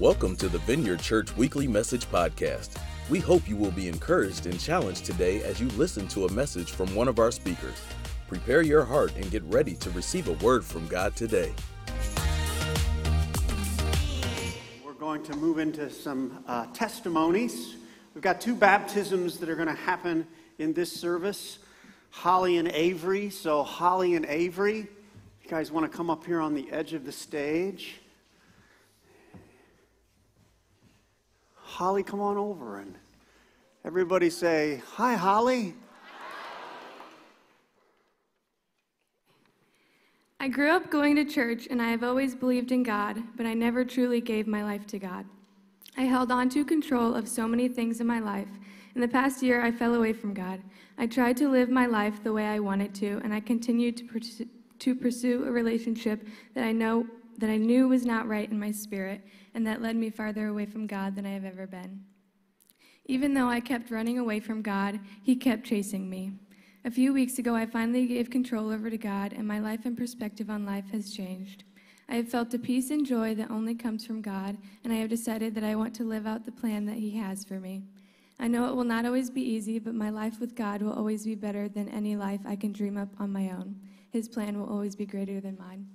Welcome to the Vineyard Church Weekly Message Podcast. We hope you will be encouraged and challenged today as you listen to a message from one of our speakers. Prepare your heart and get ready to receive a word from God today. We're going to move into some uh, testimonies. We've got two baptisms that are going to happen in this service Holly and Avery. So, Holly and Avery, you guys want to come up here on the edge of the stage? Holly, come on over and everybody say, Hi, Holly. I grew up going to church and I have always believed in God, but I never truly gave my life to God. I held on to control of so many things in my life. In the past year, I fell away from God. I tried to live my life the way I wanted to, and I continued to pursue, to pursue a relationship that I know that I knew was not right in my spirit and that led me farther away from God than I have ever been. Even though I kept running away from God, He kept chasing me. A few weeks ago, I finally gave control over to God, and my life and perspective on life has changed. I have felt a peace and joy that only comes from God, and I have decided that I want to live out the plan that He has for me. I know it will not always be easy, but my life with God will always be better than any life I can dream up on my own. His plan will always be greater than mine.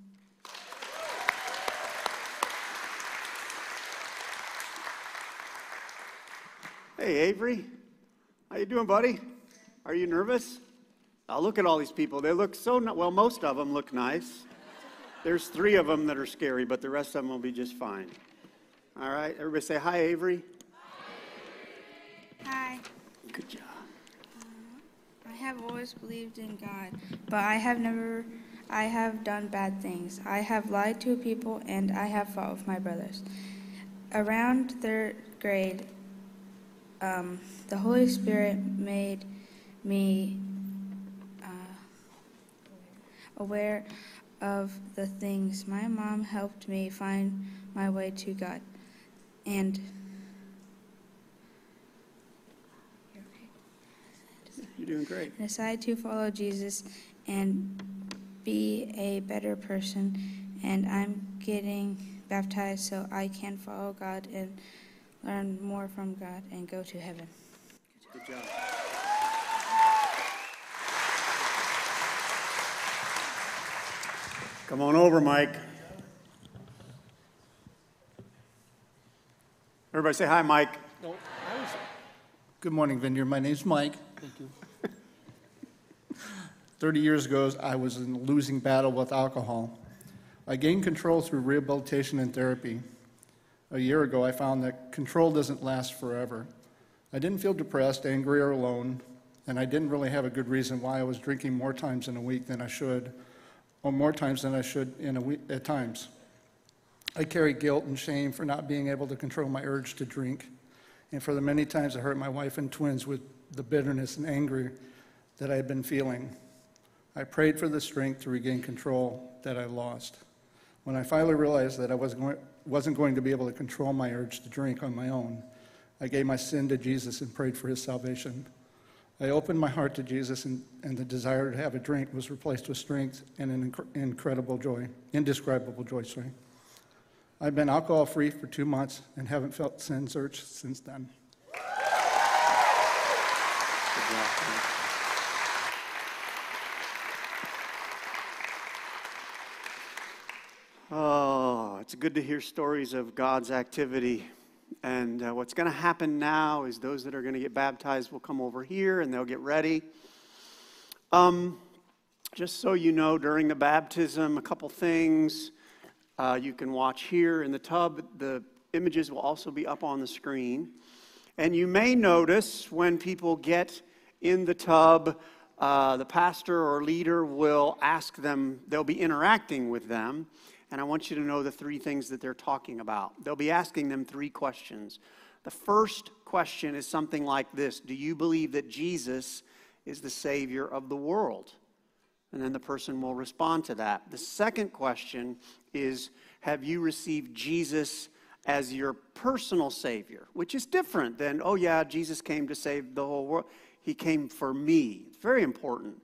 Hey, Avery. How you doing, buddy? Are you nervous? Oh, look at all these people. They look so, well, most of them look nice. There's three of them that are scary, but the rest of them will be just fine. All right, everybody say hi, Avery. Hi. Good job. Uh, I have always believed in God, but I have never I have done bad things. I have lied to people and I have fought with my brothers. Around third grade, um, the Holy Spirit made me uh, aware of the things. My mom helped me find my way to God. And You're doing great. decide to follow Jesus and be a better person. And I'm getting baptized so I can follow God and learn more from God and go to heaven. Good job. Come on over, Mike. Everybody say hi, Mike. Good morning, Vineyard. My name's Mike. Thank you. 30 years ago, I was in a losing battle with alcohol. I gained control through rehabilitation and therapy. A year ago, I found that control doesn't last forever. I didn't feel depressed, angry, or alone, and I didn't really have a good reason why I was drinking more times in a week than I should, or more times than I should in a week at times. I carried guilt and shame for not being able to control my urge to drink, and for the many times I hurt my wife and twins with the bitterness and anger that I had been feeling. I prayed for the strength to regain control that I lost. When I finally realized that I wasn't going, wasn't going to be able to control my urge to drink on my own, I gave my sin to Jesus and prayed for his salvation. I opened my heart to Jesus, and, and the desire to have a drink was replaced with strength and an inc- incredible joy, indescribable joy, sorry. I've been alcohol free for two months and haven't felt sin urge since then. Good job. Oh, it's good to hear stories of God's activity. And uh, what's going to happen now is those that are going to get baptized will come over here and they'll get ready. Um, just so you know, during the baptism, a couple things uh, you can watch here in the tub. The images will also be up on the screen. And you may notice when people get in the tub, uh, the pastor or leader will ask them, they'll be interacting with them. And I want you to know the three things that they're talking about. They'll be asking them three questions. The first question is something like this Do you believe that Jesus is the Savior of the world? And then the person will respond to that. The second question is Have you received Jesus as your personal Savior? Which is different than, oh, yeah, Jesus came to save the whole world. He came for me. It's very important.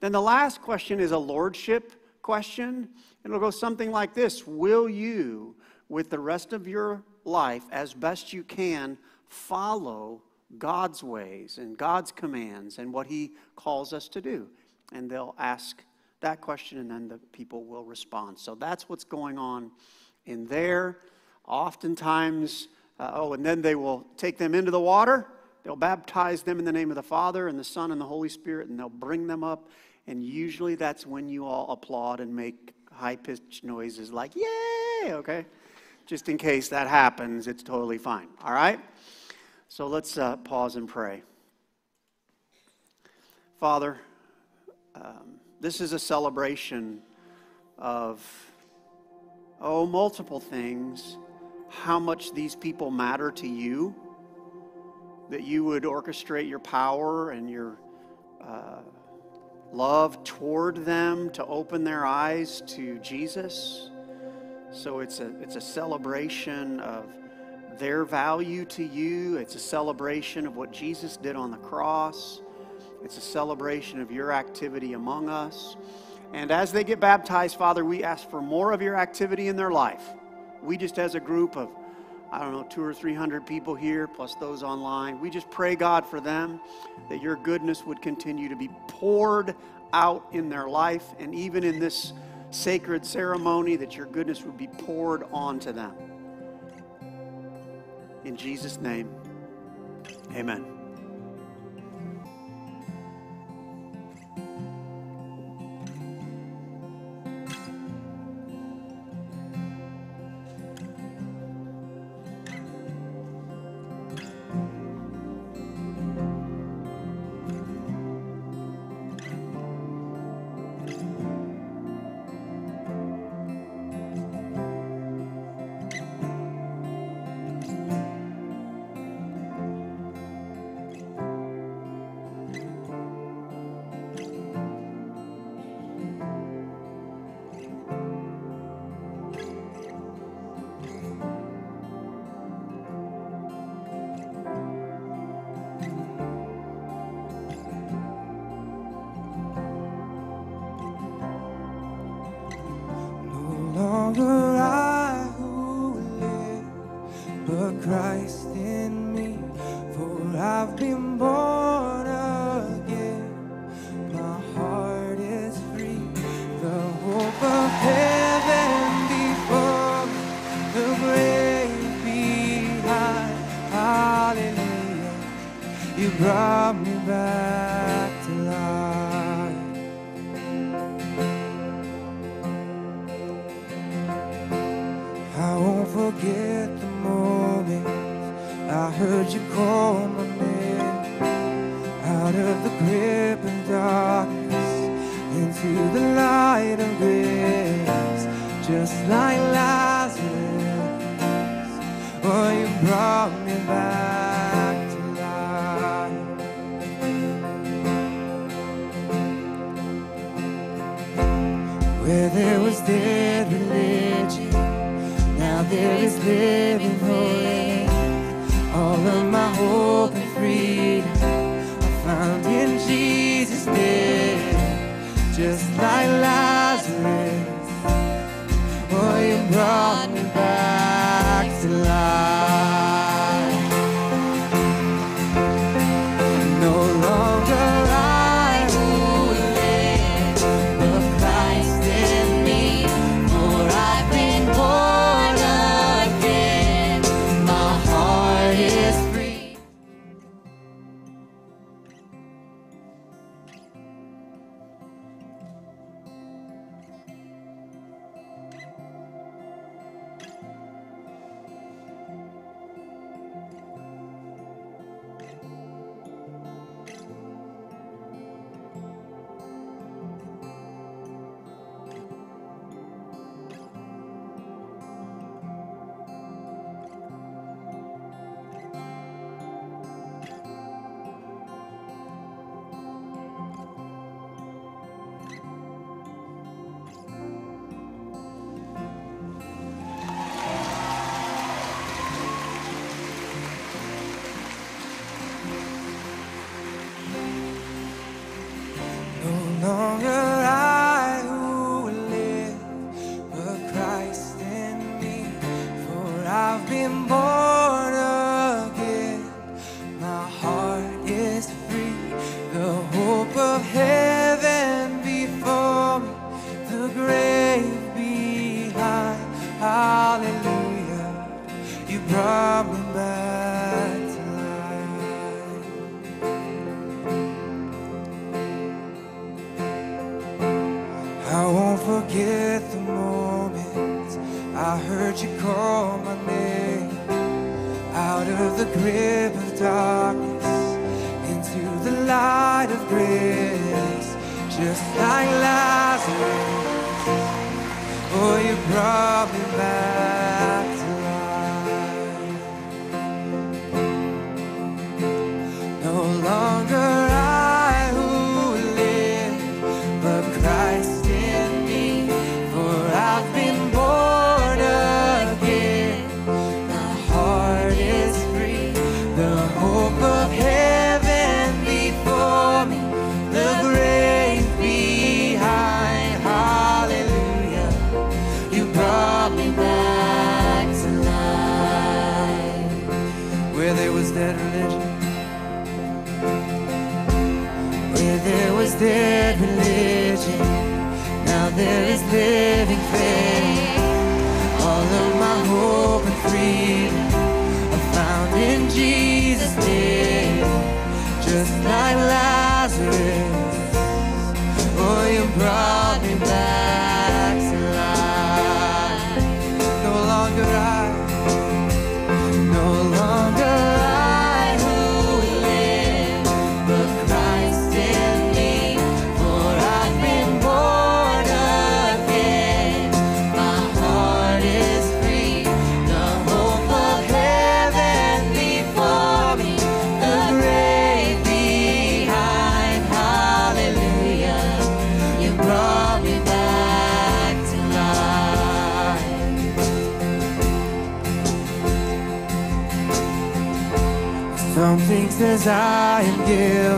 Then the last question is a lordship question. It'll go something like this Will you with the rest of your life as best you can follow God's ways and God's commands and what He calls us to do. And they'll ask that question, and then the people will respond. So that's what's going on in there. Oftentimes, uh, oh, and then they will take them into the water. They'll baptize them in the name of the Father and the Son and the Holy Spirit, and they'll bring them up. And usually that's when you all applaud and make high pitched noises like, yay, okay? Just in case that happens, it's totally fine, all right? So let's uh, pause and pray. Father, um, this is a celebration of, oh, multiple things. How much these people matter to you, that you would orchestrate your power and your uh, love toward them to open their eyes to Jesus. So it's a, it's a celebration of their value to you. It's a celebration of what Jesus did on the cross. It's a celebration of your activity among us. And as they get baptized, Father, we ask for more of your activity in their life. We just, as a group of, I don't know, two or three hundred people here, plus those online, we just pray, God, for them that your goodness would continue to be poured out in their life and even in this sacred ceremony, that your goodness would be poured onto them. In Jesus' name, amen. Forget the moment I heard you call my name out of the grip of darkness into the light of grace, just like Lazarus. Oh, you brought me back to life. Where there was dead now there is living faith. All of my hope and freedom I found in Jesus' name. Just like Lazarus, oh, you brought me back of grace, just like Lazarus. Oh, you brought me back.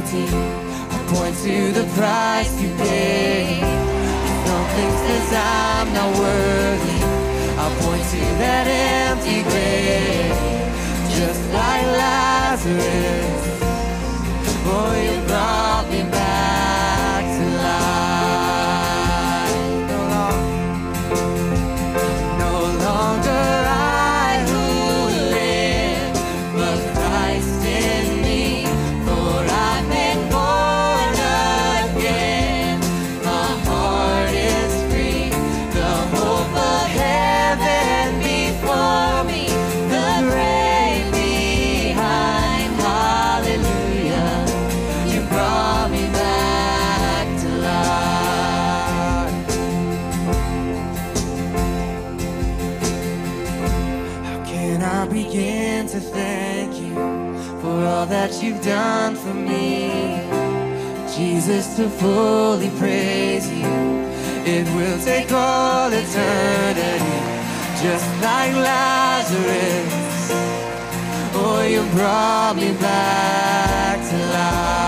guilty. I point to the price you paid. Some things that I'm not worthy. I point to that empty grave. Just like Lazarus, boy, you brought me back. I begin to thank you for all that you've done for me. Jesus, to fully praise you, it will take all eternity, just like Lazarus. Oh, you brought me back to life.